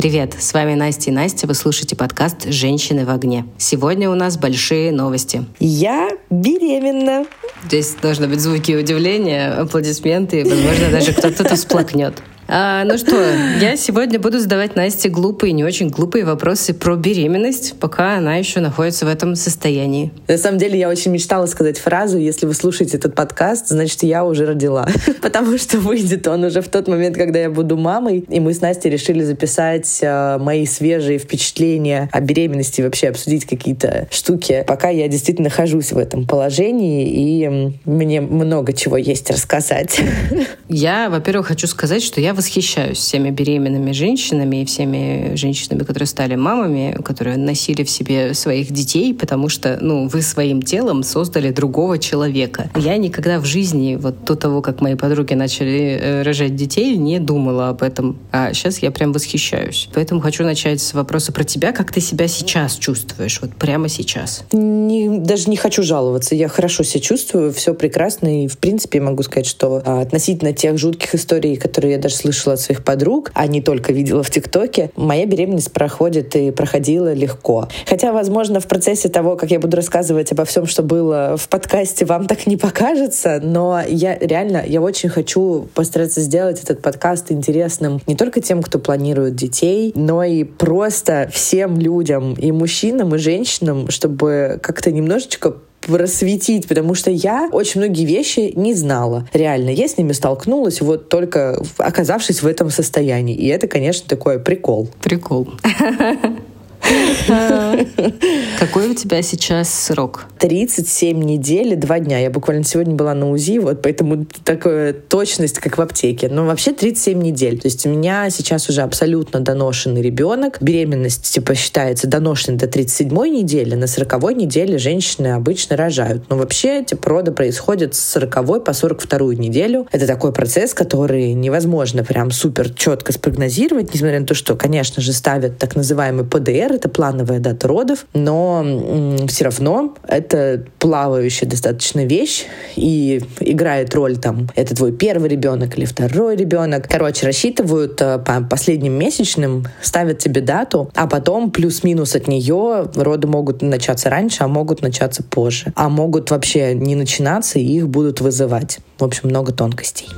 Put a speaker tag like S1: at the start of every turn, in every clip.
S1: Привет, с вами Настя и Настя. Вы слушаете подкаст «Женщины в огне». Сегодня у нас большие новости.
S2: Я беременна.
S1: Здесь должны быть звуки удивления, аплодисменты, и, возможно, даже кто-то всплакнет. А, ну что, я сегодня буду задавать Насте глупые, не очень глупые вопросы про беременность, пока она еще находится в этом состоянии.
S2: На самом деле я очень мечтала сказать фразу «Если вы слушаете этот подкаст, значит, я уже родила». Потому что выйдет он уже в тот момент, когда я буду мамой. И мы с Настей решили записать э, мои свежие впечатления о беременности, вообще обсудить какие-то штуки, пока я действительно нахожусь в этом положении, и мне много чего есть рассказать.
S1: Я, во-первых, хочу сказать, что я восхищаюсь всеми беременными женщинами и всеми женщинами, которые стали мамами, которые носили в себе своих детей, потому что, ну, вы своим телом создали другого человека. Я никогда в жизни, вот до того, как мои подруги начали э, рожать детей, не думала об этом. А сейчас я прям восхищаюсь. Поэтому хочу начать с вопроса про тебя. Как ты себя сейчас чувствуешь? Вот прямо сейчас.
S2: Не, даже не хочу жаловаться. Я хорошо себя чувствую, все прекрасно. И, в принципе, могу сказать, что а, относительно тех жутких историй, которые я даже слышала слышала от своих подруг, а не только видела в ТикТоке, моя беременность проходит и проходила легко. Хотя, возможно, в процессе того, как я буду рассказывать обо всем, что было в подкасте, вам так не покажется, но я реально, я очень хочу постараться сделать этот подкаст интересным не только тем, кто планирует детей, но и просто всем людям, и мужчинам, и женщинам, чтобы как-то немножечко просветить, потому что я очень многие вещи не знала. Реально, я с ними столкнулась вот только оказавшись в этом состоянии. И это, конечно, такой прикол.
S1: Прикол. Какой у тебя сейчас срок?
S2: 37 недель и 2 дня. Я буквально сегодня была на УЗИ, вот поэтому такая точность, как в аптеке. Но вообще 37 недель. То есть у меня сейчас уже абсолютно доношенный ребенок. Беременность, типа, считается доношенной до 37 недели. На 40 неделе женщины обычно рожают. Но вообще, типа, роды происходят с 40 по 42 неделю. Это такой процесс, который невозможно прям супер четко спрогнозировать, несмотря на то, что, конечно же, ставят так называемый ПДР, это плановая дата родов, но все равно это плавающая достаточно вещь и играет роль там, это твой первый ребенок или второй ребенок. Короче, рассчитывают э, по последним месячным, ставят тебе дату, а потом плюс-минус от нее роды могут начаться раньше, а могут начаться позже. А могут вообще не начинаться, и их будут вызывать. В общем, много тонкостей.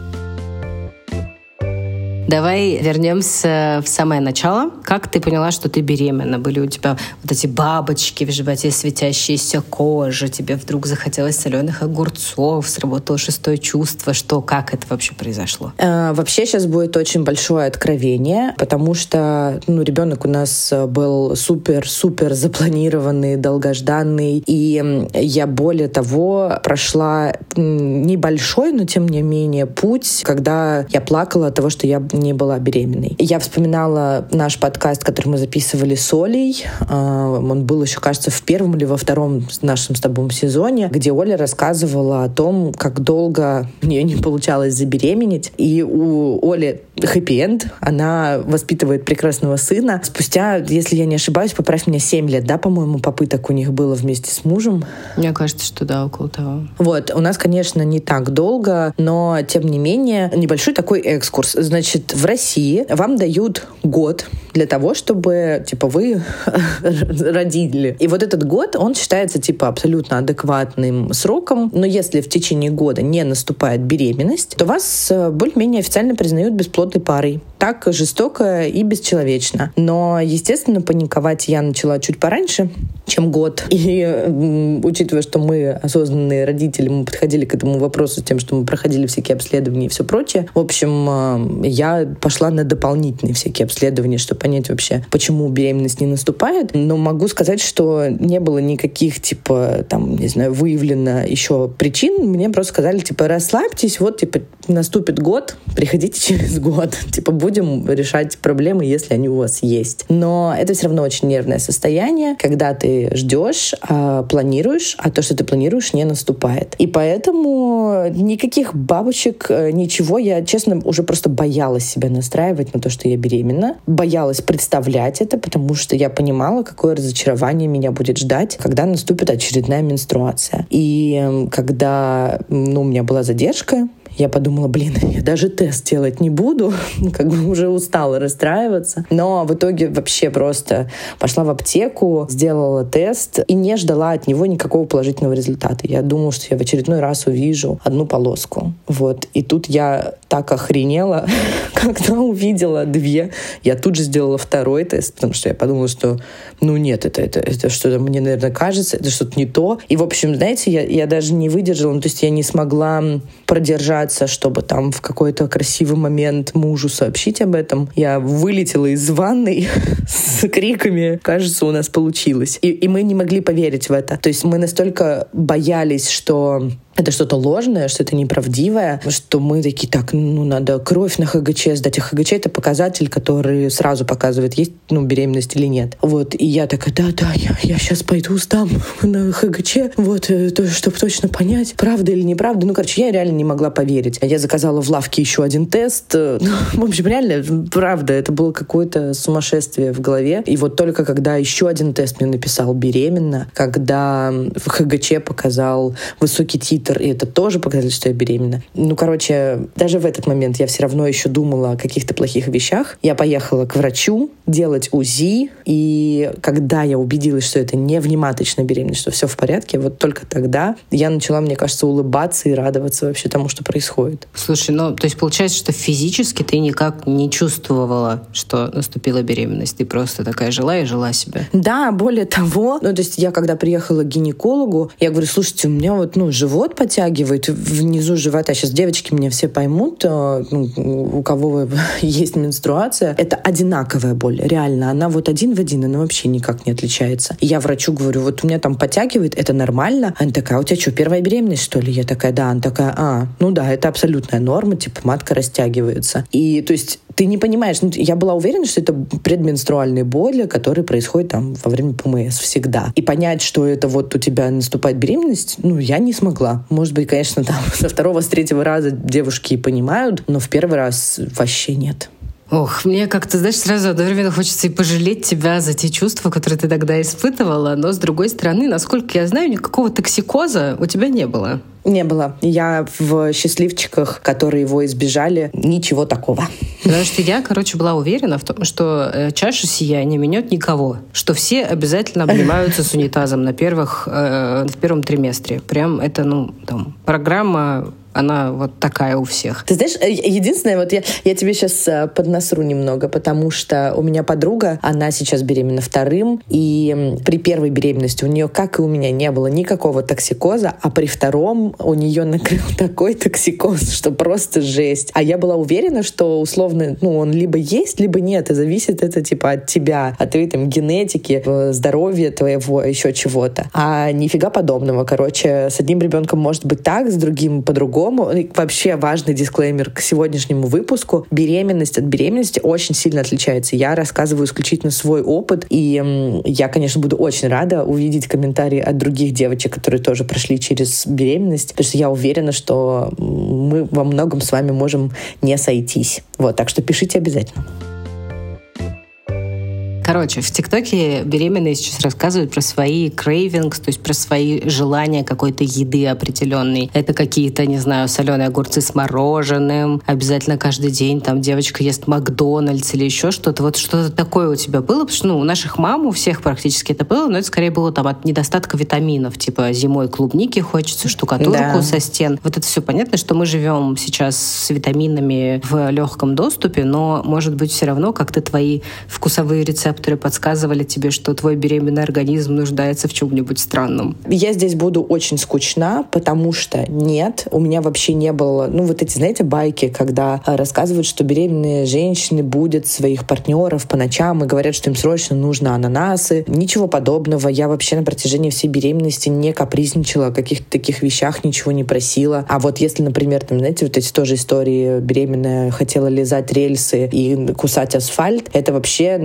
S1: Давай вернемся в самое начало. Как ты поняла, что ты беременна? Были у тебя вот эти бабочки в животе, светящаяся кожа, тебе вдруг захотелось соленых огурцов, сработало шестое чувство. Что, как это вообще произошло?
S2: Э, вообще сейчас будет очень большое откровение, потому что ну, ребенок у нас был супер-супер запланированный, долгожданный, и я более того прошла небольшой, но тем не менее путь, когда я плакала от того, что я не была беременной. Я вспоминала наш подкаст, который мы записывали с Олей. А, он был еще, кажется, в первом или во втором нашем с тобой сезоне, где Оля рассказывала о том, как долго у нее не получалось забеременеть. И у Оли хэппи-энд. Она воспитывает прекрасного сына. Спустя, если я не ошибаюсь, поправь меня, 7 лет, да, по-моему, попыток у них было вместе с мужем.
S1: Мне кажется, что да, около того.
S2: Вот, у нас, конечно, не так долго, но, тем не менее, небольшой такой экскурс. Значит, в России вам дают год для того, чтобы, типа, вы родили. И вот этот год, он считается, типа, абсолютно адекватным сроком. Но если в течение года не наступает беременность, то вас э, более-менее официально признают бесплодной парой. Так жестоко и бесчеловечно. Но, естественно, паниковать я начала чуть пораньше, чем год. И учитывая, что мы осознанные родители, мы подходили к этому вопросу тем, что мы проходили всякие обследования и все прочее. В общем, э, я пошла на дополнительные всякие обследования, чтобы понять вообще, почему беременность не наступает. Но могу сказать, что не было никаких, типа, там, не знаю, выявлено еще причин. Мне просто сказали, типа, расслабьтесь, вот, типа, наступит год, приходите через год. Типа, будем решать проблемы, если они у вас есть. Но это все равно очень нервное состояние, когда ты ждешь, а, планируешь, а то, что ты планируешь, не наступает. И поэтому никаких бабочек, э, ничего. Я, честно, уже просто боялась себя настраивать на то, что я беременна. Боялась боялась представлять это, потому что я понимала, какое разочарование меня будет ждать, когда наступит очередная менструация. И эм, когда ну, у меня была задержка, Я подумала, блин, я даже тест делать не буду, как бы уже устала расстраиваться. Но в итоге вообще просто пошла в аптеку, сделала тест и не ждала от него никакого положительного результата. Я думала, что я в очередной раз увижу одну полоску. Вот. И тут я так охренела, когда увидела две. Я тут же сделала второй тест, потому что я подумала, что ну нет, это, это, это что-то мне, наверное, кажется, это что-то не то. И, в общем, знаете, я, я даже не выдержала, ну, то есть я не смогла продержаться, чтобы там в какой-то красивый момент мужу сообщить об этом. Я вылетела из ванной с криками «Кажется, у нас получилось». И, и мы не могли поверить в это. То есть мы настолько боялись, что это что-то ложное, что это неправдивое, что мы такие, так, ну, надо кровь на ХГЧ сдать. А ХГЧ — это показатель, который сразу показывает, есть ну, беременность или нет. Вот, и я такая, да-да, я, я сейчас пойду сдам на ХГЧ, вот, э, то, чтобы точно понять, правда или неправда. Ну, короче, я реально не могла поверить. Я заказала в лавке еще один тест. Ну, в общем, реально, правда, это было какое-то сумасшествие в голове. И вот только когда еще один тест мне написал беременна, когда в ХГЧ показал высокий титр титр, и это тоже показатель, что я беременна. Ну, короче, даже в этот момент я все равно еще думала о каких-то плохих вещах. Я поехала к врачу делать УЗИ, и когда я убедилась, что это не внематочная беременность, что все в порядке, вот только тогда я начала, мне кажется, улыбаться и радоваться вообще тому, что происходит.
S1: Слушай, ну, то есть получается, что физически ты никак не чувствовала, что наступила беременность, ты просто такая жила и жила себя.
S2: Да, более того, ну, то есть я когда приехала к гинекологу, я говорю, слушайте, у меня вот, ну, живот живот подтягивает, внизу живота. Сейчас девочки меня все поймут, э, ну, у кого есть менструация. Это одинаковая боль, реально. Она вот один в один, она вообще никак не отличается. И я врачу говорю, вот у меня там подтягивает, это нормально? Она такая, «А у тебя что, первая беременность, что ли? Я такая, да. Она такая, а, ну да, это абсолютная норма, типа матка растягивается. И то есть ты не понимаешь, ну, я была уверена, что это предменструальные боли, которые происходят там во время ПМС всегда. И понять, что это вот у тебя наступает беременность, ну, я не смогла. Может быть, конечно, там со второго, с третьего раза девушки понимают, но в первый раз вообще нет.
S1: Ох, мне как-то, знаешь, сразу одновременно хочется и пожалеть тебя за те чувства, которые ты тогда испытывала, но с другой стороны, насколько я знаю, никакого токсикоза у тебя не было.
S2: Не было. Я в счастливчиках, которые его избежали, ничего такого.
S1: Потому что я, короче, была уверена в том, что э, чаша сия не менет никого. Что все обязательно обнимаются с унитазом на, первых, э, в первом триместре. Прям это, ну, там, программа она вот такая у всех.
S2: Ты знаешь, э, единственное, вот я, я тебе сейчас э, поднасру немного, потому что у меня подруга, она сейчас беременна вторым, и при первой беременности у нее, как и у меня, не было никакого токсикоза, а при втором у нее накрыл такой токсикоз, что просто жесть. А я была уверена, что условно, ну, он либо есть, либо нет, и зависит это типа от тебя, от твоей там генетики, э, здоровья твоего, еще чего-то. А нифига подобного. Короче, с одним ребенком может быть так, с другим по-другому, по-другому. Вообще важный дисклеймер к сегодняшнему выпуску. Беременность от беременности очень сильно отличается. Я рассказываю исключительно свой опыт, и я, конечно, буду очень рада увидеть комментарии от других девочек, которые тоже прошли через беременность, потому что я уверена, что мы во многом с вами можем не сойтись. Вот, так что пишите обязательно.
S1: Короче, в ТикТоке беременные сейчас рассказывают про свои крейвингс, то есть про свои желания какой-то еды определенной. Это какие-то, не знаю, соленые огурцы с мороженым, обязательно каждый день там девочка ест Макдональдс или еще что-то. Вот что-то такое у тебя было? Потому что ну, у наших мам, у всех практически это было, но это скорее было там от недостатка витаминов. Типа зимой клубники хочется, штукатурку да. со стен. Вот это все понятно, что мы живем сейчас с витаминами в легком доступе, но, может быть, все равно как-то твои вкусовые рецепты рецепторы подсказывали тебе, что твой беременный организм нуждается в чем-нибудь странном?
S2: Я здесь буду очень скучна, потому что нет, у меня вообще не было, ну вот эти, знаете, байки, когда а, рассказывают, что беременные женщины будут своих партнеров по ночам и говорят, что им срочно нужно ананасы. Ничего подобного. Я вообще на протяжении всей беременности не капризничала, о каких-то таких вещах ничего не просила. А вот если, например, там, знаете, вот эти тоже истории беременная хотела лизать рельсы и кусать асфальт, это вообще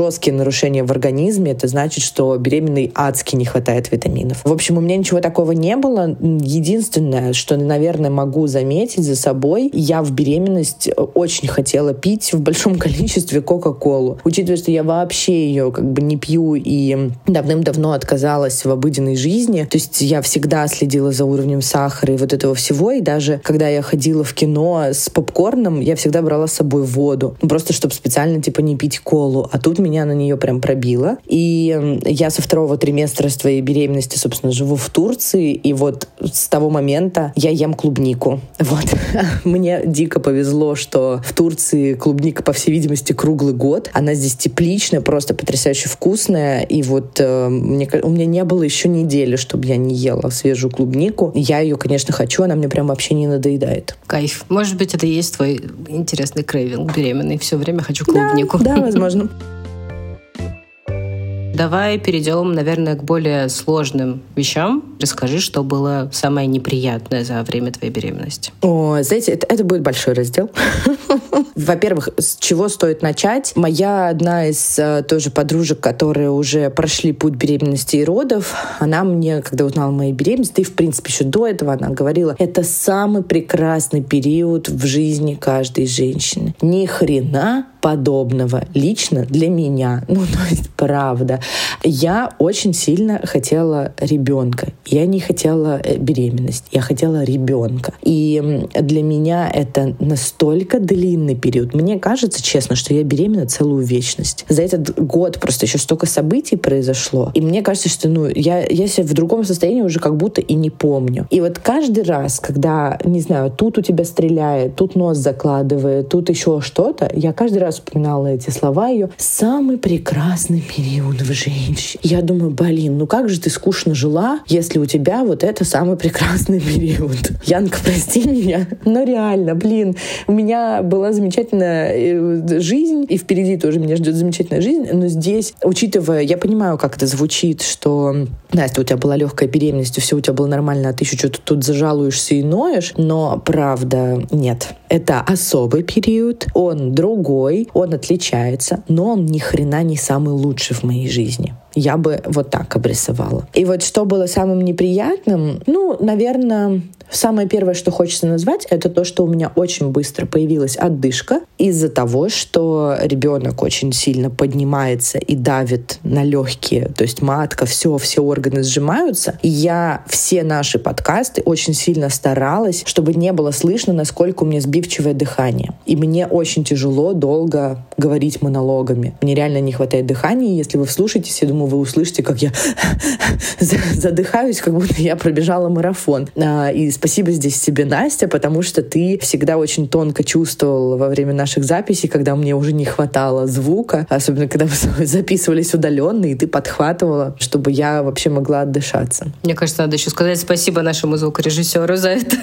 S2: жесткие нарушения в организме, это значит, что беременной адски не хватает витаминов. В общем, у меня ничего такого не было. Единственное, что, наверное, могу заметить за собой, я в беременность очень хотела пить в большом количестве Кока-Колу. Учитывая, что я вообще ее как бы не пью и давным-давно отказалась в обыденной жизни, то есть я всегда следила за уровнем сахара и вот этого всего, и даже когда я ходила в кино с попкорном, я всегда брала с собой воду, просто чтобы специально типа не пить колу, а тут меня на нее прям пробило. И я со второго триместра своей беременности, собственно, живу в Турции, и вот с того момента я ем клубнику. Вот. Мне дико повезло, что в Турции клубника, по всей видимости, круглый год. Она здесь тепличная, просто потрясающе вкусная. И вот э, мне, у меня не было еще недели, чтобы я не ела свежую клубнику. Я ее, конечно, хочу, она мне прям вообще не надоедает.
S1: Кайф. Может быть, это и есть твой интересный крейвинг беременный. Все время хочу клубнику.
S2: Да, да возможно.
S1: Давай перейдем, наверное, к более сложным вещам. Расскажи, что было самое неприятное за время твоей беременности.
S2: О, знаете, это, это будет большой раздел. Во-первых, с чего стоит начать? Моя одна из э, тоже подружек, которые уже прошли путь беременности и родов, она мне, когда узнала моей беременности, и в принципе еще до этого она говорила, это самый прекрасный период в жизни каждой женщины. Ни хрена подобного лично для меня. Ну, то есть, правда. Я очень сильно хотела ребенка. Я не хотела э, беременность. Я хотела ребенка. И для меня это настолько длинный период. Мне кажется, честно, что я беременна целую вечность. За этот год просто еще столько событий произошло. И мне кажется, что ну, я, я себя в другом состоянии уже как будто и не помню. И вот каждый раз, когда, не знаю, тут у тебя стреляет, тут нос закладывает, тут еще что-то, я каждый раз вспоминала эти слова ее. Самый прекрасный период в жизни. Я думаю, блин, ну как же ты скучно жила, если у тебя вот это самый прекрасный период. Янка, прости меня, но реально, блин, у меня была замечательная э, жизнь, и впереди тоже меня ждет замечательная жизнь, но здесь, учитывая, я понимаю, как это звучит, что Настя, у тебя была легкая беременность, все у тебя было нормально, а ты еще что-то тут зажалуешься и ноешь, но правда нет. Это особый период, он другой, он отличается, но он ни хрена не самый лучший в моей жизни. Я бы вот так обрисовала. И вот что было самым неприятным, ну, наверное, Самое первое, что хочется назвать, это то, что у меня очень быстро появилась отдышка из-за того, что ребенок очень сильно поднимается и давит на легкие, то есть матка, все, все органы сжимаются. И я все наши подкасты очень сильно старалась, чтобы не было слышно, насколько у меня сбивчивое дыхание. И мне очень тяжело долго говорить монологами. Мне реально не хватает дыхания. Если вы вслушаетесь, я думаю, вы услышите, как я задыхаюсь, как будто я пробежала марафон. А, и спасибо здесь тебе, Настя, потому что ты всегда очень тонко чувствовал во время наших записей, когда мне уже не хватало звука, особенно когда мы записывались удаленно, и ты подхватывала, чтобы я вообще могла отдышаться.
S1: Мне кажется, надо еще сказать спасибо нашему звукорежиссеру за это.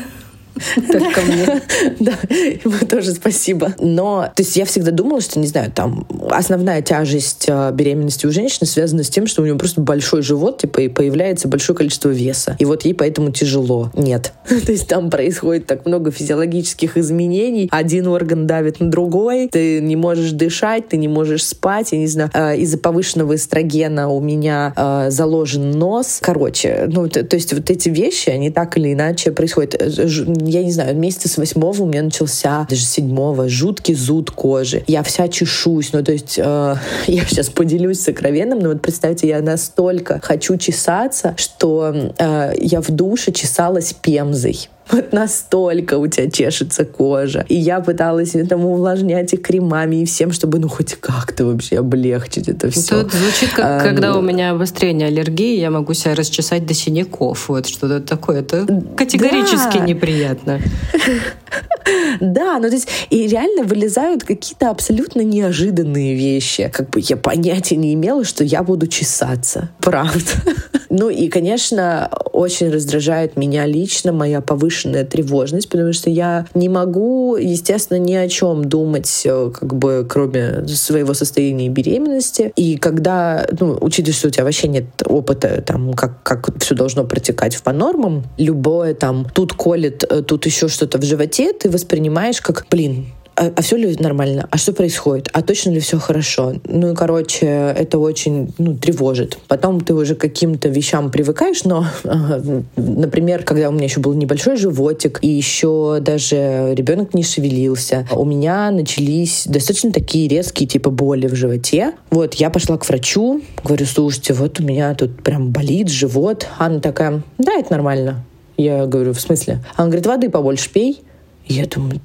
S1: Только мне.
S2: Да, ему тоже спасибо. Но, то есть я всегда думала, что, не знаю, там основная тяжесть а, беременности у женщины связана с тем, что у нее просто большой живот, типа, и появляется большое количество веса. И вот ей поэтому тяжело. Нет. То есть там происходит так много физиологических изменений. Один орган давит на другой, ты не можешь дышать, ты не можешь спать, я не знаю. А, из-за повышенного эстрогена у меня а, заложен нос. Короче, ну, то, то есть вот эти вещи, они так или иначе происходят я не знаю, месяца с восьмого у меня начался, даже седьмого, жуткий зуд кожи. Я вся чешусь, ну то есть э, я сейчас поделюсь сокровенным, но вот представьте, я настолько хочу чесаться, что э, я в душе чесалась пемзой. Вот настолько у тебя чешется кожа. И я пыталась там увлажнять их кремами и всем, чтобы ну хоть как-то вообще облегчить это все.
S1: Тут звучит как а, когда ну... у меня обострение аллергии, я могу себя расчесать до синяков. Вот что-то такое. Это категорически да. неприятно.
S2: Да, ну то есть и реально вылезают какие-то абсолютно неожиданные вещи. Как бы я понятия не имела, что я буду чесаться. Правда. Ну и, конечно, очень раздражает меня лично моя повышенная тревожность, потому что я не могу, естественно, ни о чем думать, э, как бы, кроме своего состояния беременности. И когда, ну, учитывая, что у тебя вообще нет опыта, там, как, как все должно протекать по нормам, любое там, тут колет, э, тут еще что-то в животе, ты воспринимаешь как, блин, а, а все ли нормально? А что происходит? А точно ли все хорошо? Ну и, короче, это очень ну, тревожит. Потом ты уже к каким-то вещам привыкаешь, но, например, когда у меня еще был небольшой животик, и еще даже ребенок не шевелился, у меня начались достаточно такие резкие типа боли в животе. Вот, я пошла к врачу, говорю, слушайте, вот у меня тут прям болит живот. Она такая, да, это нормально. Я говорю, в смысле? Она говорит, воды побольше пей. Я думаю,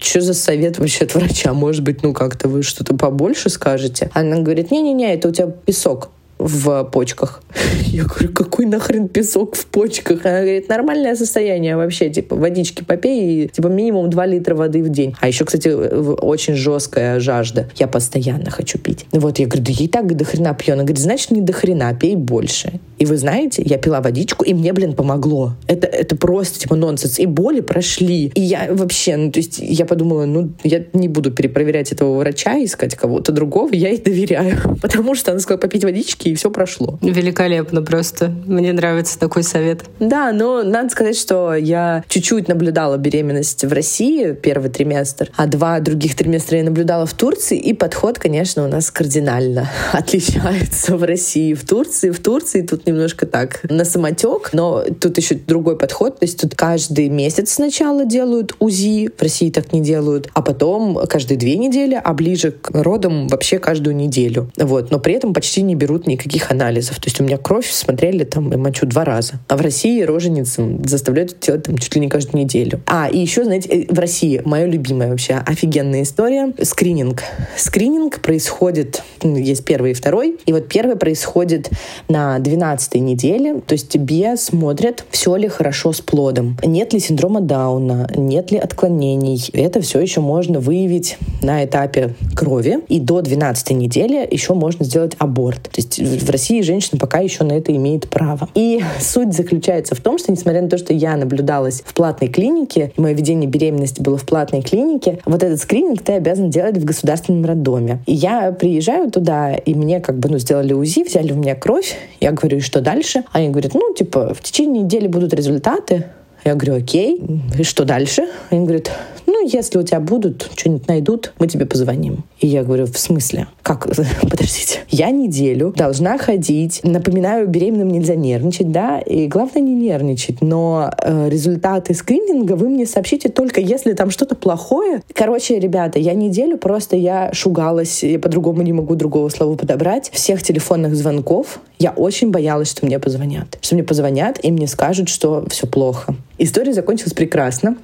S2: что за совет вообще от врача? Может быть, ну как-то вы что-то побольше скажете? Она говорит, не-не-не, это у тебя песок в почках. Я говорю, какой нахрен песок в почках? Она говорит, нормальное состояние вообще, типа, водички попей, и, типа, минимум 2 литра воды в день. А еще, кстати, очень жесткая жажда. Я постоянно хочу пить. Вот, я говорю, да и так до хрена пью. Она говорит, значит, не до хрена, пей больше. И вы знаете, я пила водичку, и мне, блин, помогло. Это, это просто, типа, нонсенс. И боли прошли. И я вообще, ну, то есть я подумала, ну, я не буду перепроверять этого врача, искать кого-то другого, я ей доверяю. Потому что она сказала попить водички, и все прошло.
S1: Великолепно просто. Мне нравится такой совет.
S2: Да, но надо сказать, что я чуть-чуть наблюдала беременность в России первый триместр, а два других триместра я наблюдала в Турции, и подход, конечно, у нас кардинально отличается в России. В Турции, в Турции тут немножко так на самотек, но тут еще другой подход, то есть тут каждый месяц сначала делают УЗИ, в России так не делают, а потом каждые две недели, а ближе к родам вообще каждую неделю. Вот, но при этом почти не берут никаких никаких анализов. То есть у меня кровь смотрели там и мочу два раза. А в России роженицам заставляют делать там чуть ли не каждую неделю. А, и еще, знаете, э, в России моя любимая вообще офигенная история — скрининг. Скрининг происходит, ну, есть первый и второй, и вот первый происходит на 12 неделе, то есть тебе смотрят, все ли хорошо с плодом, нет ли синдрома Дауна, нет ли отклонений. Это все еще можно выявить на этапе крови, и до 12 недели еще можно сделать аборт. То есть в России женщина пока еще на это имеет право. И суть заключается в том, что несмотря на то, что я наблюдалась в платной клинике, мое ведение беременности было в платной клинике, вот этот скрининг ты обязан делать в государственном роддоме. И я приезжаю туда, и мне как бы ну, сделали УЗИ, взяли у меня кровь. Я говорю, что дальше? Они говорят, ну, типа, в течение недели будут результаты. Я говорю, окей, и что дальше? Они говорят, ну, если у тебя будут, что-нибудь найдут, мы тебе позвоним. И я говорю, в смысле? Как? Подождите. Я неделю должна ходить. Напоминаю, беременным нельзя нервничать, да? И главное не нервничать. Но э, результаты скрининга вы мне сообщите только если там что-то плохое. Короче, ребята, я неделю просто я шугалась. Я по-другому не могу другого слова подобрать. Всех телефонных звонков. Я очень боялась, что мне позвонят. Что мне позвонят и мне скажут, что все плохо. История закончилась прекрасно.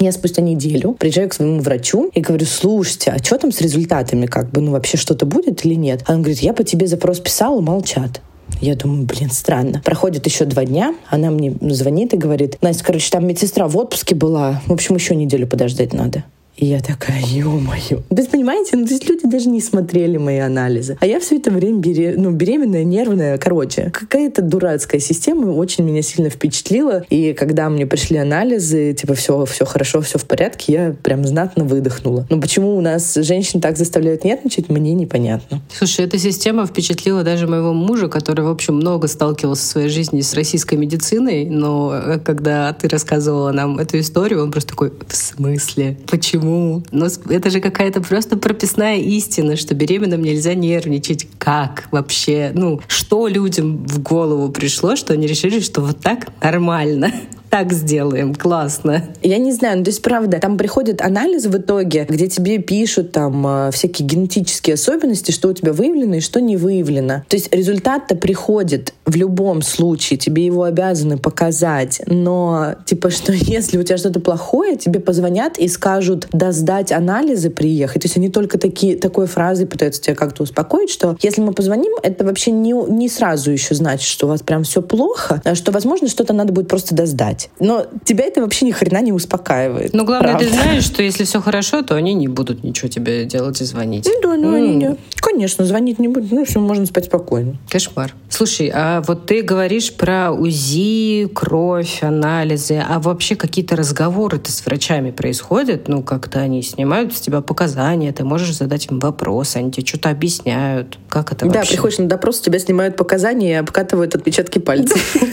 S2: Я спустя неделю приезжаю к своему врачу и говорю, слушайте, а что там с результатами? Как бы, ну вообще что-то будет или нет? Он говорит, я по тебе запрос писал, молчат. Я думаю, блин, странно. Проходит еще два дня, она мне звонит и говорит, Настя, короче, там медсестра в отпуске была, в общем, еще неделю подождать надо. И я такая, ё-моё. То есть, понимаете, ну, то есть люди даже не смотрели мои анализы. А я все это время бере... ну, беременная, нервная. Короче, какая-то дурацкая система очень меня сильно впечатлила. И когда мне пришли анализы, типа, все, все хорошо, все в порядке, я прям знатно выдохнула. Но почему у нас женщин так заставляют нервничать, мне непонятно.
S1: Слушай, эта система впечатлила даже моего мужа, который, в общем, много сталкивался в своей жизни с российской медициной, но э, когда ты рассказывала нам эту историю, он просто такой, в смысле? Почему? Почему. Но это же какая-то просто прописная истина, что беременным нельзя нервничать. Как вообще? Ну, что людям в голову пришло, что они решили, что вот так нормально? Так сделаем, классно.
S2: Я не знаю, ну, то есть правда, там приходит анализ в итоге, где тебе пишут там э, всякие генетические особенности, что у тебя выявлено и что не выявлено. То есть результат-то приходит в любом случае, тебе его обязаны показать, но типа что если у тебя что-то плохое, тебе позвонят и скажут, да сдать анализы, приехать. То есть они только такие, такой фразой пытаются тебя как-то успокоить, что если мы позвоним, это вообще не, не сразу еще значит, что у вас прям все плохо, а что, возможно, что-то надо будет просто досдать делать. Но тебя это вообще ни хрена не успокаивает.
S1: Ну, главное, правда. ты знаешь, что если все хорошо, то они не будут ничего тебе делать и звонить.
S2: Ну, да, ну, они не. Конечно, звонить не будут. Ну, все, можно спать спокойно.
S1: Кошмар. Слушай, а вот ты говоришь про УЗИ, кровь, анализы, а вообще какие-то разговоры-то с врачами происходят? Ну, как-то они снимают с тебя показания, ты можешь задать им вопрос, они тебе что-то объясняют. Как это вообще?
S2: Да, приходишь на допрос, тебя снимают показания и обкатывают отпечатки пальцев.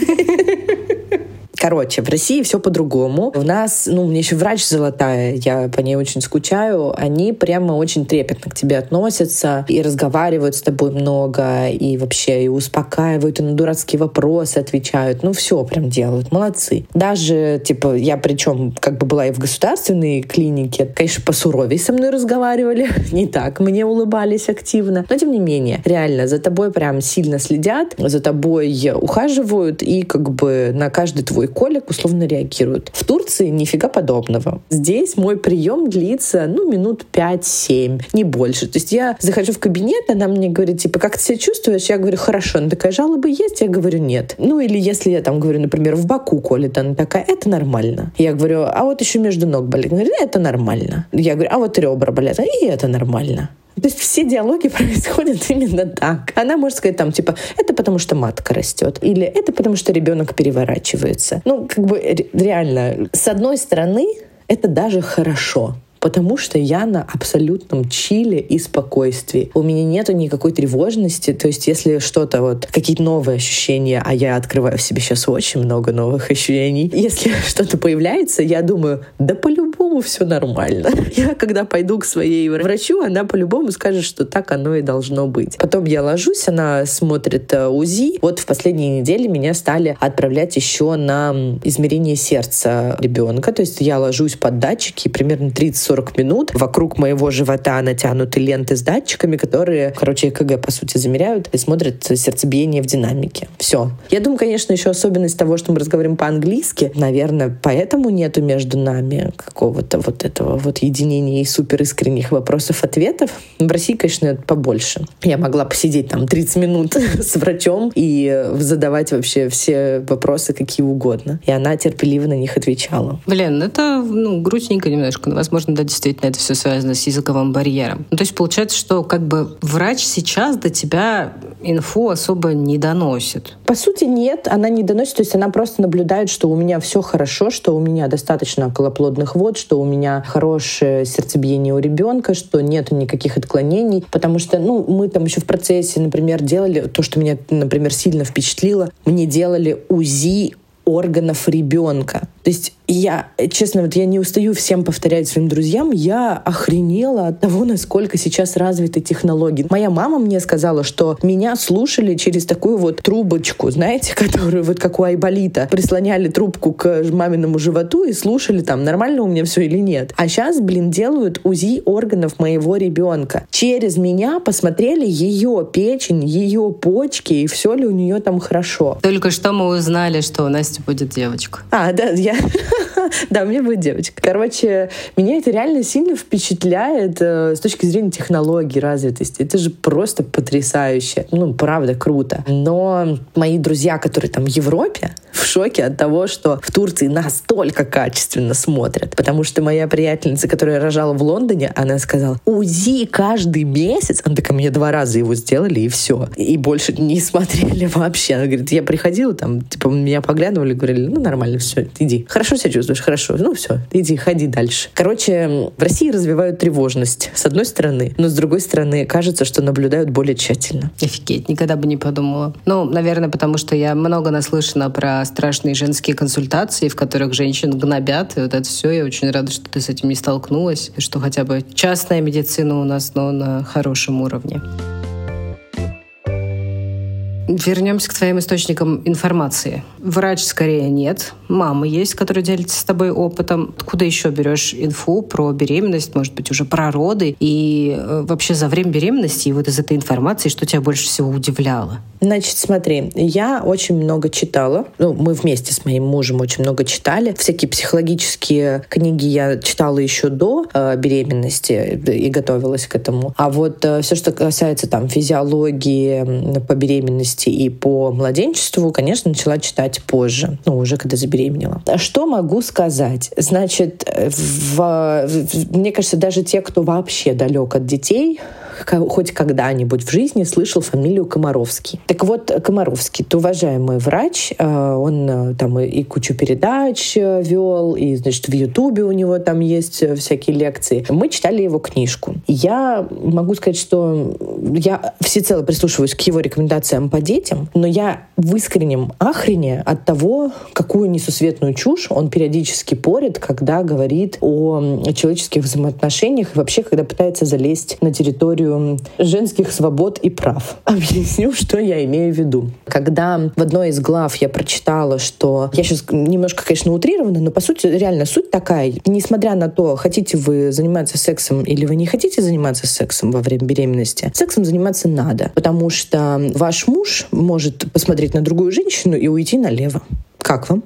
S2: Короче, в России все по-другому. У нас, ну, мне еще врач золотая, я по ней очень скучаю. Они прямо очень трепетно к тебе относятся и разговаривают с тобой много, и вообще и успокаивают, и на дурацкие вопросы отвечают. Ну, все прям делают. Молодцы. Даже, типа, я причем как бы была и в государственной клинике, конечно, посуровей со мной разговаривали, не так мне улыбались активно. Но, тем не менее, реально, за тобой прям сильно следят, за тобой ухаживают и как бы на каждый твой колик условно реагируют. В Турции нифига подобного. Здесь мой прием длится, ну, минут 5-7, не больше. То есть я захожу в кабинет, она мне говорит, типа, как ты себя чувствуешь? Я говорю, хорошо. Она такая, жалобы есть? Я говорю, нет. Ну, или если я там говорю, например, в боку колет, она такая, это нормально. Я говорю, а вот еще между ног болит. Она говорит, это нормально. Я говорю, а вот ребра болят, и это нормально. То есть все диалоги происходят именно так. Она может сказать там, типа, это потому что матка растет, или это потому что ребенок переворачивается. Ну, как бы реально, с одной стороны, это даже хорошо потому что я на абсолютном чиле и спокойствии. У меня нету никакой тревожности, то есть если что-то вот, какие-то новые ощущения, а я открываю в себе сейчас очень много новых ощущений, если что-то появляется, я думаю, да по-любому все нормально. Я когда пойду к своей врачу, она по-любому скажет, что так оно и должно быть. Потом я ложусь, она смотрит э, УЗИ. Вот в последние недели меня стали отправлять еще на измерение сердца ребенка, то есть я ложусь под датчики, примерно 30 40 минут. Вокруг моего живота натянуты ленты с датчиками, которые, короче, ЭКГ, по сути, замеряют и смотрят сердцебиение в динамике. Все. Я думаю, конечно, еще особенность того, что мы разговариваем по-английски. Наверное, поэтому нету между нами какого-то вот этого вот единения и супер искренних вопросов-ответов. В России, конечно, это побольше. Я могла посидеть там 30 минут с врачом и задавать вообще все вопросы какие угодно. И она терпеливо на них отвечала.
S1: Блин, это ну, грустненько немножко. Возможно, действительно это все связано с языковым барьером. Ну, то есть получается, что как бы врач сейчас до тебя инфу особо не доносит.
S2: По сути, нет, она не доносит, то есть она просто наблюдает, что у меня все хорошо, что у меня достаточно околоплодных вод, что у меня хорошее сердцебиение у ребенка, что нет никаких отклонений, потому что, ну, мы там еще в процессе, например, делали то, что меня, например, сильно впечатлило, мне делали УЗИ органов ребенка. То есть я, честно, вот я не устаю всем повторять своим друзьям, я охренела от того, насколько сейчас развиты технологии. Моя мама мне сказала, что меня слушали через такую вот трубочку, знаете, которую вот как у Айболита. Прислоняли трубку к маминому животу и слушали там, нормально у меня все или нет. А сейчас, блин, делают УЗИ органов моего ребенка. Через меня посмотрели ее печень, ее почки и все ли у нее там хорошо.
S1: Только что мы узнали, что у Насти будет девочка.
S2: А, да, я Да, у меня будет девочка. Короче, меня это реально сильно впечатляет э, с точки зрения технологий, развитости. Это же просто потрясающе. Ну, правда, круто. Но мои друзья, которые там в Европе, в шоке от того, что в Турции настолько качественно смотрят. Потому что моя приятельница, которая рожала в Лондоне, она сказала, УЗИ каждый месяц. Она такая, мне два раза его сделали, и все. И больше не смотрели вообще. Она говорит, я приходила там, типа, меня поглядывали, говорили, ну, нормально, все, иди. Хорошо себя чувствуешь? Хорошо. Ну, все, иди, ходи дальше. Короче, в России развивают тревожность, с одной стороны, но с другой стороны, кажется, что наблюдают более тщательно.
S1: Офигеть, никогда бы не подумала. Ну, наверное, потому что я много наслышана про страшные женские консультации, в которых женщин гнобят, и вот это все. Я очень рада, что ты с этим не столкнулась, и что хотя бы частная медицина у нас но на хорошем уровне. Вернемся к твоим источникам информации. Врач скорее нет, мама есть, которая делится с тобой опытом. Откуда еще берешь инфу про беременность, может быть, уже про роды? И э, вообще за время беременности и вот из этой информации, что тебя больше всего удивляло?
S2: Значит, смотри, я очень много читала. Ну, мы вместе с моим мужем очень много читали. Всякие психологические книги я читала еще до э, беременности и готовилась к этому. А вот э, все, что касается там физиологии по беременности и по младенчеству, конечно, начала читать позже, ну, уже когда забеременела. Что могу сказать? Значит, в, в, мне кажется, даже те, кто вообще далек от детей, хоть когда-нибудь в жизни слышал фамилию Комаровский. Так вот, Комаровский, это уважаемый врач, э, он э, там и кучу передач э, вел, и, значит, в Ютубе у него там есть всякие лекции. Мы читали его книжку. Я могу сказать, что я всецело прислушиваюсь к его рекомендациям по детям, но я в искреннем ахрене от того, какую несусветную чушь он периодически порит, когда говорит о человеческих взаимоотношениях и вообще, когда пытается залезть на территорию женских свобод и прав. Объясню, что я имею в виду. Когда в одной из глав я прочитала, что я сейчас немножко, конечно, утрирована, но по сути реально суть такая. Несмотря на то, хотите вы заниматься сексом или вы не хотите заниматься сексом во время беременности, сексом заниматься надо, потому что ваш муж может посмотреть на другую женщину и уйти налево. Как вам?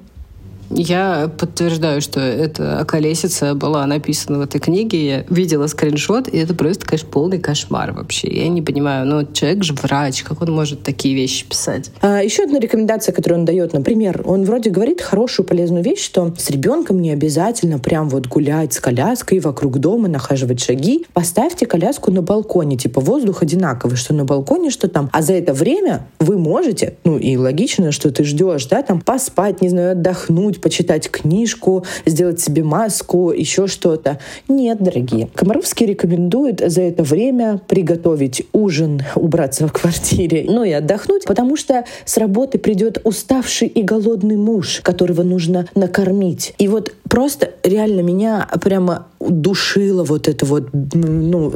S1: Я подтверждаю, что эта околесица была написана в этой книге. Я видела скриншот, и это просто, конечно, полный кошмар вообще. Я не понимаю, ну, человек же врач, как он может такие вещи писать?
S2: А, еще одна рекомендация, которую он дает, например, он вроде говорит хорошую, полезную вещь, что с ребенком не обязательно прям вот гулять с коляской вокруг дома, нахаживать шаги. Поставьте коляску на балконе, типа воздух одинаковый, что на балконе, что там. А за это время вы можете, ну и логично, что ты ждешь, да, там поспать, не знаю, отдохнуть, почитать книжку, сделать себе маску, еще что-то. Нет, дорогие. Комаровский рекомендует за это время приготовить ужин, убраться в квартире, ну и отдохнуть, потому что с работы придет уставший и голодный муж, которого нужно накормить. И вот просто реально меня прямо душило вот это вот, ну,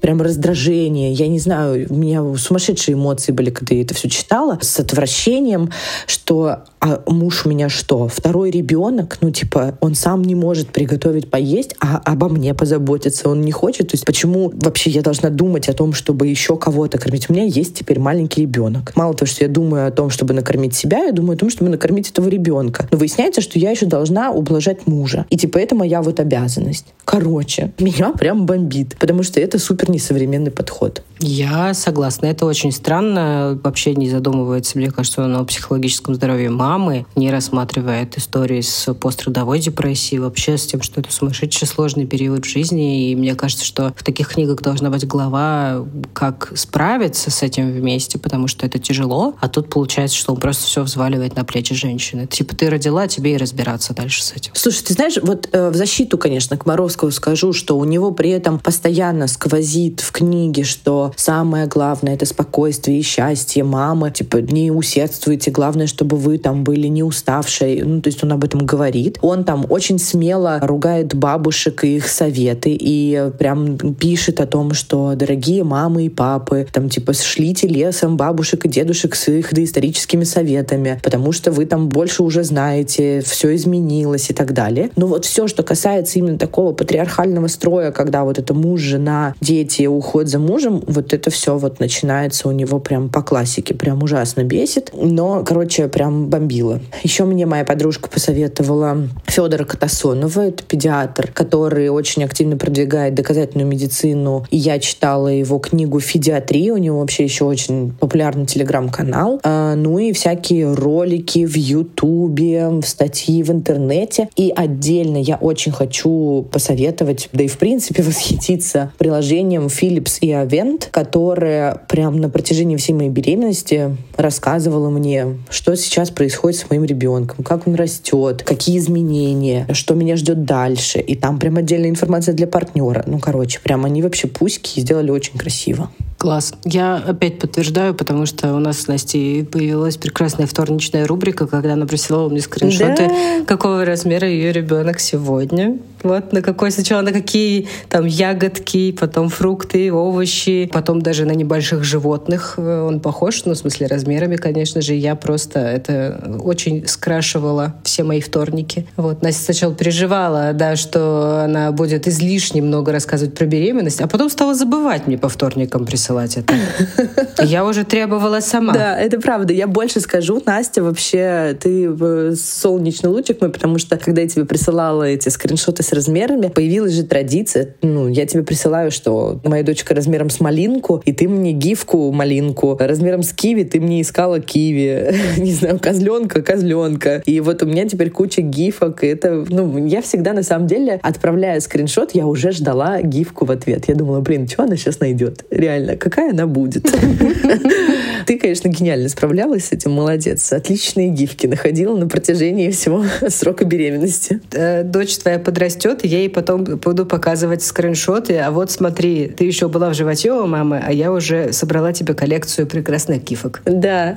S2: прям раздражение. Я не знаю, у меня сумасшедшие эмоции были, когда я это все читала, с отвращением, что а муж у меня что, второй ребенок, ну, типа, он сам не может приготовить поесть, а обо мне позаботиться он не хочет. То есть почему вообще я должна думать о том, чтобы еще кого-то кормить? У меня есть теперь маленький ребенок. Мало того, что я думаю о том, чтобы накормить себя, я думаю о том, чтобы накормить этого ребенка. Но выясняется, что я еще должна ублажать мужа. И типа это моя вот обязанность. Короче, меня прям бомбит, потому что это супер несовременный подход.
S1: Я согласна. Это очень странно. Вообще не задумывается, мне кажется, на психологическом здоровье мамы, не рассматривает истории с пострадовой депрессией, вообще с тем, что это сумасшедший сложный период в жизни. И мне кажется, что в таких книгах должна быть глава, как справиться с этим вместе, потому что это тяжело. А тут получается, что он просто все взваливает на плечи женщины. Типа ты родила, тебе и разбираться дальше с этим.
S2: Слушай, ты знаешь, вот э, в защиту, конечно, Комаровского скажу, что у него при этом постоянно сквозит в книге, что самое главное — это спокойствие и счастье мамы. Типа, не усердствуйте, главное, чтобы вы там были не уставшие. Ну, то есть он об этом говорит. Он там очень смело ругает бабушек и их советы и прям пишет о том, что дорогие мамы и папы, там типа шлите лесом бабушек и дедушек с их доисторическими советами, потому что вы там больше уже знаете, все изменилось и так далее. Но вот все, что касается именно такого патриархального строя, когда вот это муж, жена, дети, уход за мужем, вот это все вот начинается у него прям по классике, прям ужасно бесит. Но, короче, прям бомбило. Еще мне моя подружка посоветовала Федора Катасонова, это педиатр, который очень активно продвигает доказательную медицину. И я читала его книгу «Федиатрия», у него вообще еще очень популярный телеграм-канал. А, ну и всякие ролики в Ютубе, статьи в интернете. И отдельно я очень хочу посоветовать, да и в принципе восхититься приложением Philips и Avent, которая прям на протяжении всей моей беременности рассказывала мне, что сейчас происходит с моим ребенком, как он растет, какие изменения, что меня ждет дальше. И там прям отдельная информация для партнера. Ну, короче, прям они вообще пуськи сделали очень красиво.
S1: Класс. Я опять подтверждаю, потому что у нас с Настей появилась прекрасная вторничная рубрика, когда она присылала мне скриншоты, да. какого размера ее ребенок сегодня. Вот на какой сначала на какие там ягодки, потом фрукты, овощи, потом даже на небольших животных он похож, ну, в смысле размерами, конечно же. Я просто это очень скрашивала все мои вторники. Вот Настя сначала переживала, да, что она будет излишне много рассказывать про беременность, а потом стала забывать мне по вторникам присылать это. Я уже требовала сама.
S2: Да, это правда. Я больше скажу, Настя, вообще, ты солнечный лучик мой, потому что когда я тебе присылала эти скриншоты с размерами, появилась же традиция. Ну, я тебе присылаю, что моя дочка размером с малинку, и ты мне гифку малинку. Размером с киви ты мне искала киви. Не знаю, козленка, козленка. И вот у меня теперь куча гифок. И это, ну, я всегда на самом деле, отправляя скриншот, я уже ждала гифку в ответ. Я думала, блин, что она сейчас найдет? Реально, какая она будет? Ты, конечно, гениально справлялась с этим, молодец. Отличные гифки находила на протяжении всего срока беременности.
S1: Э, дочь твоя подрастет подрастет, и я ей потом буду показывать скриншоты, а вот смотри, ты еще была в животе у мамы, а я уже собрала тебе коллекцию прекрасных гифок.
S2: Да.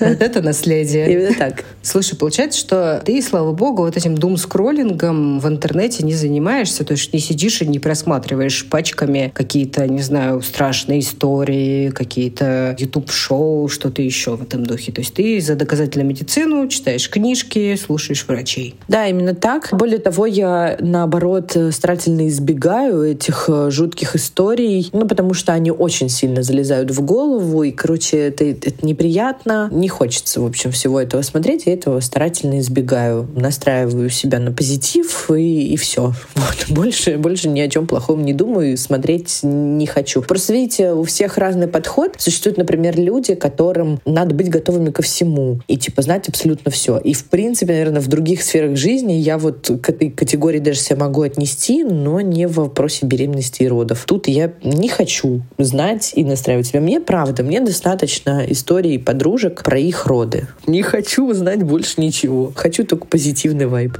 S1: Вот это наследие.
S2: Именно так.
S1: Слушай, получается, что ты, слава богу, вот этим дум-скроллингом в интернете не занимаешься, то есть не сидишь и не просматриваешь пачками какие-то, не знаю, страшные истории, какие-то YouTube-шоу, что-то еще в этом духе. То есть ты за доказательную медицину читаешь книжки, слушаешь врачей.
S2: Да, именно так. Более того, я, наоборот, старательно избегаю этих э, жутких историй, ну, потому что они очень сильно залезают в голову, и, короче, это, это неприятно. Не хочется, в общем, всего этого смотреть, я этого старательно избегаю. Настраиваю себя на позитив, и, и все. Вот. Больше, больше ни о чем плохом не думаю, смотреть не хочу. Просто, видите, у всех разный подход. Существуют, например, люди, которым надо быть готовыми ко всему и, типа, знать абсолютно все. И, в принципе, наверное, в других сферах жизни я вот к этой категории даже себя могу отнести, но не в вопросе беременности и родов. Тут я не хочу знать и настраивать себя. Мне, правда, мне достаточно истории подружек про их роды. Не хочу знать больше ничего. Хочу только позитивный вайб.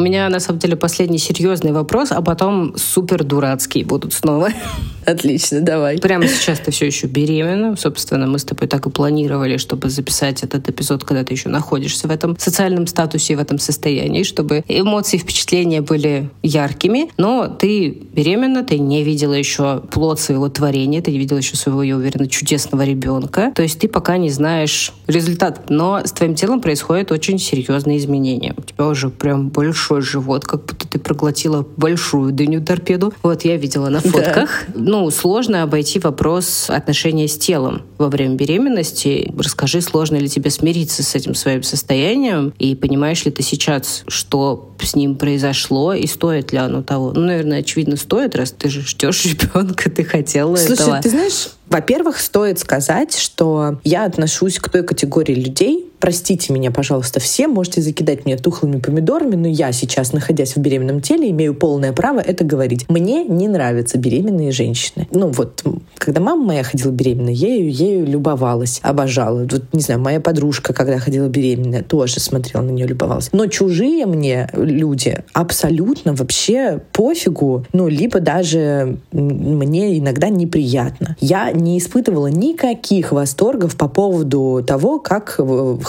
S1: У меня, на самом деле, последний серьезный вопрос, а потом супер дурацкие будут снова.
S2: Отлично, давай.
S1: Прямо сейчас ты все еще беременна. Собственно, мы с тобой так и планировали, чтобы записать этот эпизод, когда ты еще находишься в этом социальном статусе, в этом состоянии, чтобы эмоции, впечатления были яркими. Но ты беременна, ты не видела еще плод своего творения, ты не видела еще своего, я уверена, чудесного ребенка. То есть ты пока не знаешь результат. Но с твоим телом происходят очень серьезные изменения. У тебя уже прям большой живот, как будто ты проглотила большую дыню торпеду. Вот я видела на фотках. Да ну, сложно обойти вопрос отношения с телом во время беременности. Расскажи, сложно ли тебе смириться с этим своим состоянием, и понимаешь ли ты сейчас, что с ним произошло, и стоит ли оно того? Ну, наверное, очевидно, стоит, раз ты же ждешь ребенка, ты хотела
S2: Слушай,
S1: этого.
S2: Слушай, ты знаешь, во-первых, стоит сказать, что я отношусь к той категории людей, простите меня, пожалуйста, все, можете закидать меня тухлыми помидорами, но я сейчас, находясь в беременном теле, имею полное право это говорить. Мне не нравятся беременные женщины. Ну вот, когда мама моя ходила беременной, ею, ею любовалась, обожала. Вот, не знаю, моя подружка, когда ходила беременная, тоже смотрела на нее, любовалась. Но чужие мне люди абсолютно вообще пофигу, ну, либо даже мне иногда неприятно. Я не испытывала никаких восторгов по поводу того, как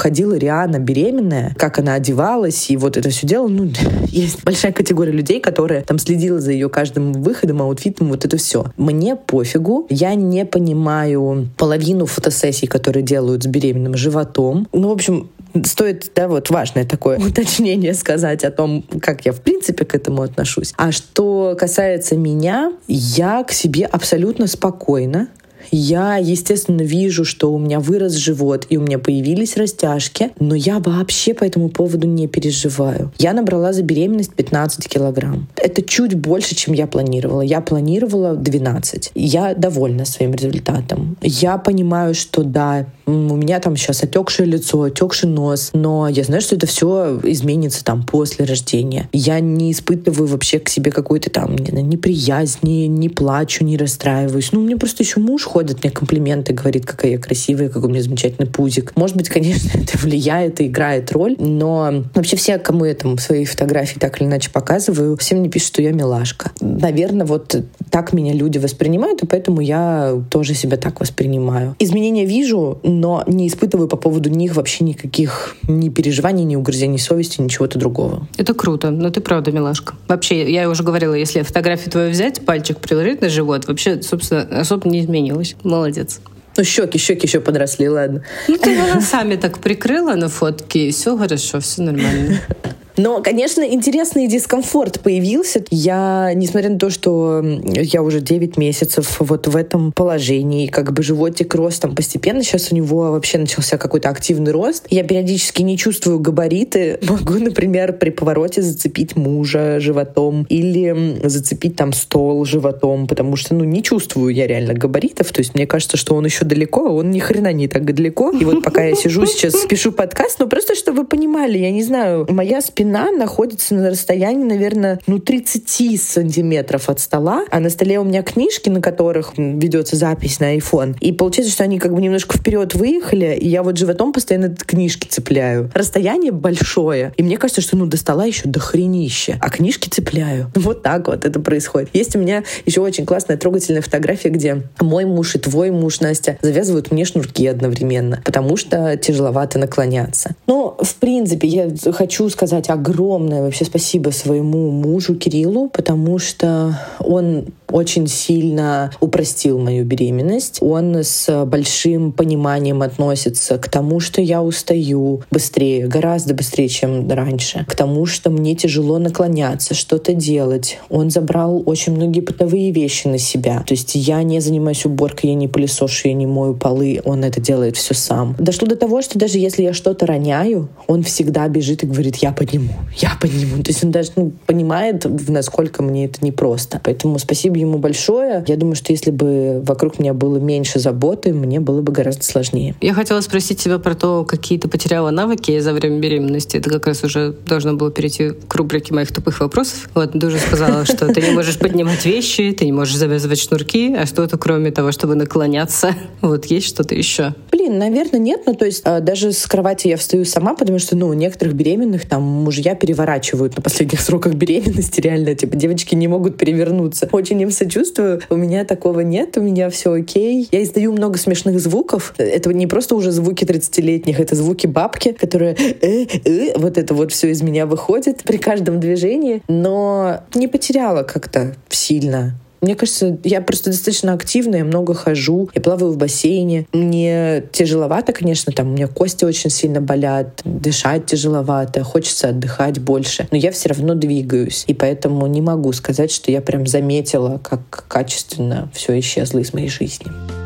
S2: ходила Риана беременная, как она одевалась, и вот это все дело. Ну, есть большая категория людей, которые там следила за ее каждым выходом, аутфитом, вот это все. Мне пофигу. Я не понимаю половину фотосессий, которые делают с беременным животом. Ну, в общем, стоит, да, вот важное такое уточнение сказать о том, как я в принципе к этому отношусь. А что касается меня, я к себе абсолютно спокойно я, естественно, вижу, что у меня вырос живот и у меня появились растяжки, но я вообще по этому поводу не переживаю. Я набрала за беременность 15 килограмм. Это чуть больше, чем я планировала. Я планировала 12. Я довольна своим результатом. Я понимаю, что да, у меня там сейчас отекшее лицо, отекший нос, но я знаю, что это все изменится там после рождения. Я не испытываю вообще к себе какой-то там не, неприязни, не плачу, не расстраиваюсь. Ну, мне просто еще муж ходит, мне комплименты говорит, какая я красивая, какой у меня замечательный пузик. Может быть, конечно, это влияет и играет роль, но вообще все, кому я там свои фотографии так или иначе показываю, всем мне пишут, что я милашка. Наверное, вот так меня люди воспринимают, и поэтому я тоже себя так воспринимаю. Изменения вижу, но не испытываю по поводу них вообще никаких ни переживаний, ни угрызений совести, ничего-то другого.
S1: Это круто, но ты правда милашка. Вообще, я уже говорила, если фотографию твою взять, пальчик приложить на живот, вообще, собственно, особо не изменилось. Молодец.
S2: Ну, щеки, щеки еще подросли, ладно.
S1: Ну, ты сами так прикрыла на фотке, и все хорошо, все нормально.
S2: Но, конечно, интересный дискомфорт появился. Я, несмотря на то, что я уже 9 месяцев вот в этом положении, как бы животик рос там постепенно, сейчас у него вообще начался какой-то активный рост. Я периодически не чувствую габариты. Могу, например, при повороте зацепить мужа животом или зацепить там стол животом, потому что, ну, не чувствую я реально габаритов. То есть мне кажется, что он еще далеко, а он ни хрена не так далеко. И вот пока я сижу сейчас, пишу подкаст, ну, просто чтобы вы понимали, я не знаю, моя спина спина находится на расстоянии, наверное, ну, 30 сантиметров от стола, а на столе у меня книжки, на которых ведется запись на iPhone. И получается, что они как бы немножко вперед выехали, и я вот животом постоянно книжки цепляю. Расстояние большое. И мне кажется, что ну до стола еще до хренище, а книжки цепляю. Вот так вот это происходит. Есть у меня еще очень классная трогательная фотография, где мой муж и твой муж, Настя, завязывают мне шнурки одновременно, потому что тяжеловато наклоняться. Но, в принципе, я хочу сказать огромное вообще спасибо своему мужу Кириллу, потому что он очень сильно упростил мою беременность. Он с большим пониманием относится к тому, что я устаю быстрее, гораздо быстрее, чем раньше, к тому, что мне тяжело наклоняться, что-то делать. Он забрал очень многие бытовые вещи на себя. То есть я не занимаюсь уборкой, я не пылесошу, я не мою полы, он это делает все сам. Дошло до того, что даже если я что-то роняю, он всегда бежит и говорит, я подниму, я подниму. То есть он даже ну, понимает, насколько мне это непросто. Поэтому спасибо ему большое. Я думаю, что если бы вокруг меня было меньше заботы, мне было бы гораздо сложнее.
S1: Я хотела спросить тебя про то, какие ты потеряла навыки за время беременности. Это как раз уже должно было перейти к рубрике моих тупых вопросов. Вот, ты уже сказала, что ты не можешь поднимать вещи, ты не можешь завязывать шнурки, а что-то кроме того, чтобы наклоняться. Вот есть что-то еще?
S2: Блин, наверное, нет. Ну, то есть а, даже с кровати я встаю сама, потому что, ну, у некоторых беременных там мужья переворачивают на последних сроках беременности, реально. Типа девочки не могут перевернуться. Очень им сочувствую. У меня такого нет, у меня все окей. Я издаю много смешных звуков. Это не просто уже звуки 30-летних, это звуки бабки, которые э, э, вот это вот все из меня выходит при каждом движении, но не потеряла как-то сильно мне кажется, я просто достаточно активная, много хожу, я плаваю в бассейне. Мне тяжеловато, конечно, там у меня кости очень сильно болят, дышать тяжеловато, хочется отдыхать больше, но я все равно двигаюсь. И поэтому не могу сказать, что я прям заметила, как качественно все исчезло из моей жизни.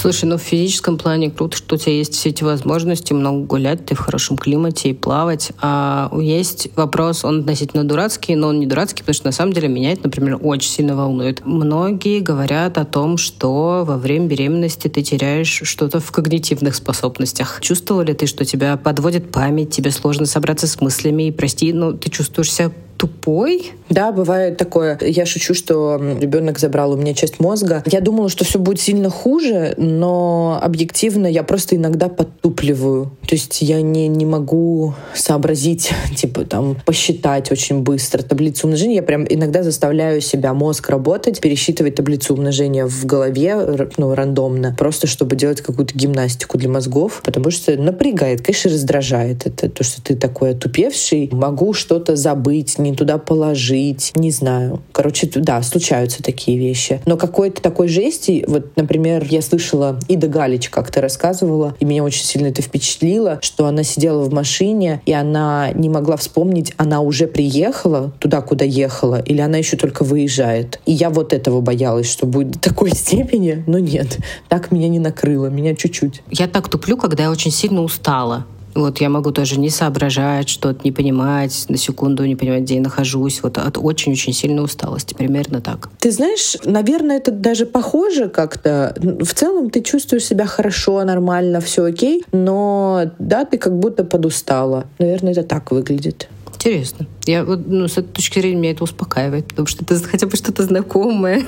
S1: Слушай, ну в физическом плане круто, что у тебя есть все эти возможности, много гулять, ты в хорошем климате и плавать. А есть вопрос, он относительно дурацкий, но он не дурацкий, потому что на самом деле меня это, например, очень сильно волнует. Многие говорят о том, что во время беременности ты теряешь что-то в когнитивных способностях. Чувствовала ли ты, что тебя подводит память, тебе сложно собраться с мыслями и, прости, но ты чувствуешь себя тупой.
S2: Да, бывает такое. Я шучу, что ребенок забрал у меня часть мозга. Я думала, что все будет сильно хуже, но объективно я просто иногда подтупливаю. То есть я не, не могу сообразить, типа там посчитать очень быстро таблицу умножения. Я прям иногда заставляю себя мозг работать, пересчитывать таблицу умножения в голове, ну, рандомно, просто чтобы делать какую-то гимнастику для мозгов, потому что напрягает, конечно, раздражает это, то, что ты такой отупевший, могу что-то забыть, не не туда положить, не знаю. Короче, да, случаются такие вещи. Но какой-то такой жести, вот, например, я слышала, Ида Галич как-то рассказывала, и меня очень сильно это впечатлило, что она сидела в машине, и она не могла вспомнить, она уже приехала туда, куда ехала, или она еще только выезжает. И я вот этого боялась, что будет до такой степени, но нет, так меня не накрыло, меня чуть-чуть.
S1: Я так туплю, когда я очень сильно устала. Вот я могу тоже не соображать, что-то не понимать, на секунду не понимать, где я нахожусь. Вот от очень-очень сильной усталости. Примерно так.
S2: Ты знаешь, наверное, это даже похоже как-то. В целом ты чувствуешь себя хорошо, нормально, все окей, но да, ты как будто подустала. Наверное, это так выглядит.
S1: Интересно. Я вот, ну, с этой точки зрения меня это успокаивает, потому что это хотя бы что-то знакомое.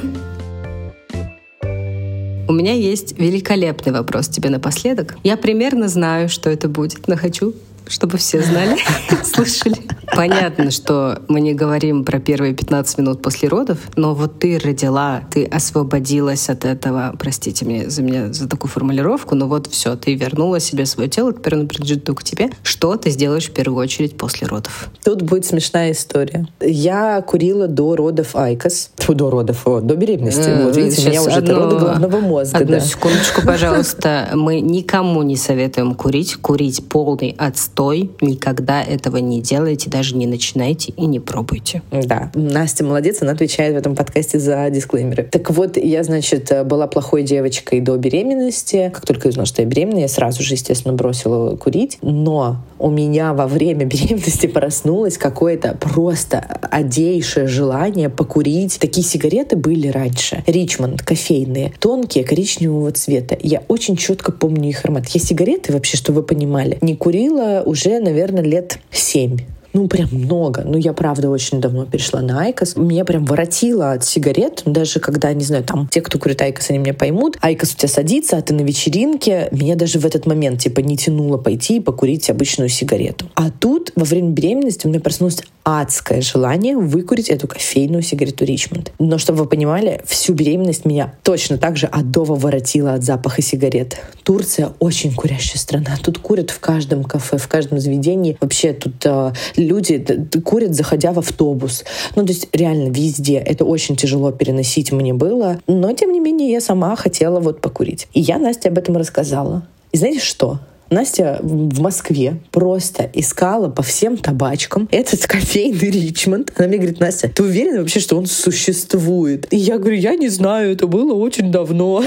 S1: У меня есть великолепный вопрос тебе напоследок. Я примерно знаю, что это будет, но хочу чтобы все знали, слышали. Понятно, что мы не говорим про первые 15 минут после родов, но вот ты родила, ты освободилась от этого, простите меня за меня за такую формулировку, но вот все, ты вернула себе свое тело, теперь оно принадлежит только тебе. Что ты сделаешь в первую очередь после родов?
S2: Тут будет смешная история. Я курила до родов IQOS. До родов, о, до беременности. Э, вот видите, у меня уже одну, роды головного мозга.
S1: Одну да. секундочку, пожалуйста. Мы никому не советуем курить. Курить полный отстой отстой. Никогда этого не делайте, даже не начинайте и не пробуйте.
S2: Да. Настя молодец, она отвечает в этом подкасте за дисклеймеры. Так вот, я, значит, была плохой девочкой до беременности. Как только узнала, что я беременна, я сразу же, естественно, бросила курить. Но у меня во время беременности проснулось какое-то просто одейшее желание покурить. Такие сигареты были раньше. Ричмонд, кофейные, тонкие, коричневого цвета. Я очень четко помню их аромат. Я сигареты вообще, что вы понимали, не курила уже, наверное, лет семь ну, прям много. Ну, я, правда, очень давно перешла на IQOS. Меня прям воротило от сигарет. Даже когда, не знаю, там, те, кто курит IQOS, они меня поймут. IQOS у тебя садится, а ты на вечеринке. Меня даже в этот момент, типа, не тянуло пойти и покурить обычную сигарету. А тут, во время беременности, у меня проснулось адское желание выкурить эту кофейную сигарету Richmond. Но, чтобы вы понимали, всю беременность меня точно так же адово воротило от запаха сигарет. Турция очень курящая страна. Тут курят в каждом кафе, в каждом заведении. Вообще тут э, люди курят, заходя в автобус. Ну, то есть реально везде. Это очень тяжело переносить мне было. Но, тем не менее, я сама хотела вот покурить. И я Насте об этом рассказала. И знаете что? Настя в Москве просто искала по всем табачкам этот кофейный Ричмонд. Она мне говорит, Настя, ты уверена вообще, что он существует? И я говорю, я не знаю, это было очень давно.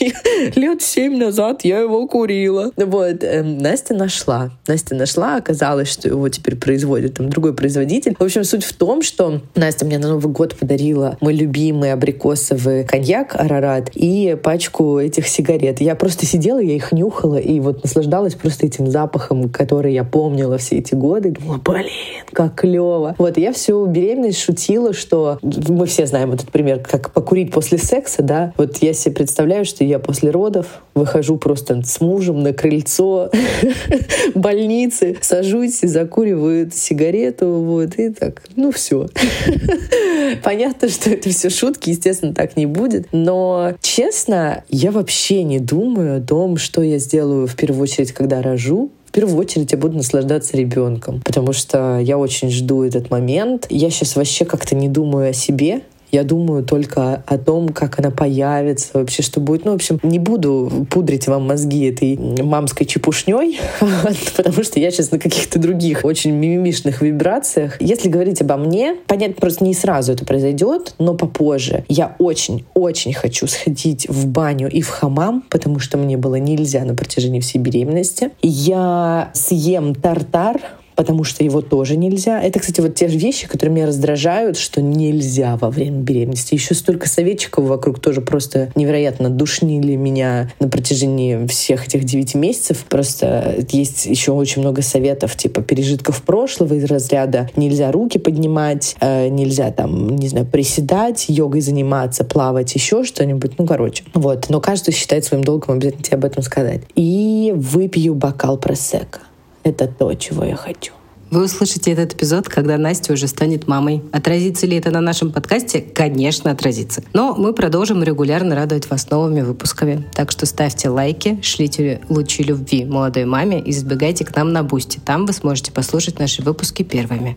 S2: Лет семь назад я его курила. Вот, эм, Настя нашла. Настя нашла, оказалось, что его теперь производит там другой производитель. В общем, суть в том, что Настя мне на Новый год подарила мой любимый абрикосовый коньяк Арарат и пачку этих сигарет. Я просто сидела, я их нюхала и вот наслаждалась наслаждалась просто этим запахом, который я помнила все эти годы. Думала, блин, как клево. Вот, я всю беременность шутила, что мы все знаем этот пример, как покурить после секса, да. Вот я себе представляю, что я после родов выхожу просто с мужем на крыльцо больницы, сажусь и закуриваю сигарету, вот, и так, ну все. Понятно, что это все шутки, естественно, так не будет. Но, честно, я вообще не думаю о том, что я сделаю в первую очередь когда рожу, в первую очередь я буду наслаждаться ребенком, потому что я очень жду этот момент. Я сейчас вообще как-то не думаю о себе, я думаю только о том, как она появится, вообще что будет. Ну, в общем, не буду пудрить вам мозги этой мамской чепушней, потому что я сейчас на каких-то других очень мимимишных вибрациях. Если говорить обо мне, понятно, просто не сразу это произойдет, но попозже. Я очень-очень хочу сходить в баню и в хамам, потому что мне было нельзя на протяжении всей беременности. Я съем тартар, потому что его тоже нельзя. Это, кстати, вот те же вещи, которые меня раздражают, что нельзя во время беременности. Еще столько советчиков вокруг тоже просто невероятно душнили меня на протяжении всех этих девяти месяцев. Просто есть еще очень много советов, типа пережитков прошлого из разряда нельзя руки поднимать, э, нельзя там, не знаю, приседать, йогой заниматься, плавать, еще что-нибудь. Ну, короче. Вот. Но каждый считает своим долгом обязательно тебе об этом сказать. И выпью бокал просекко. Это то, чего я хочу.
S1: Вы услышите этот эпизод, когда Настя уже станет мамой. Отразится ли это на нашем подкасте? Конечно, отразится. Но мы продолжим регулярно радовать вас новыми выпусками. Так что ставьте лайки, шлите лучи любви молодой маме и забегайте к нам на Boosty. Там вы сможете послушать наши выпуски первыми.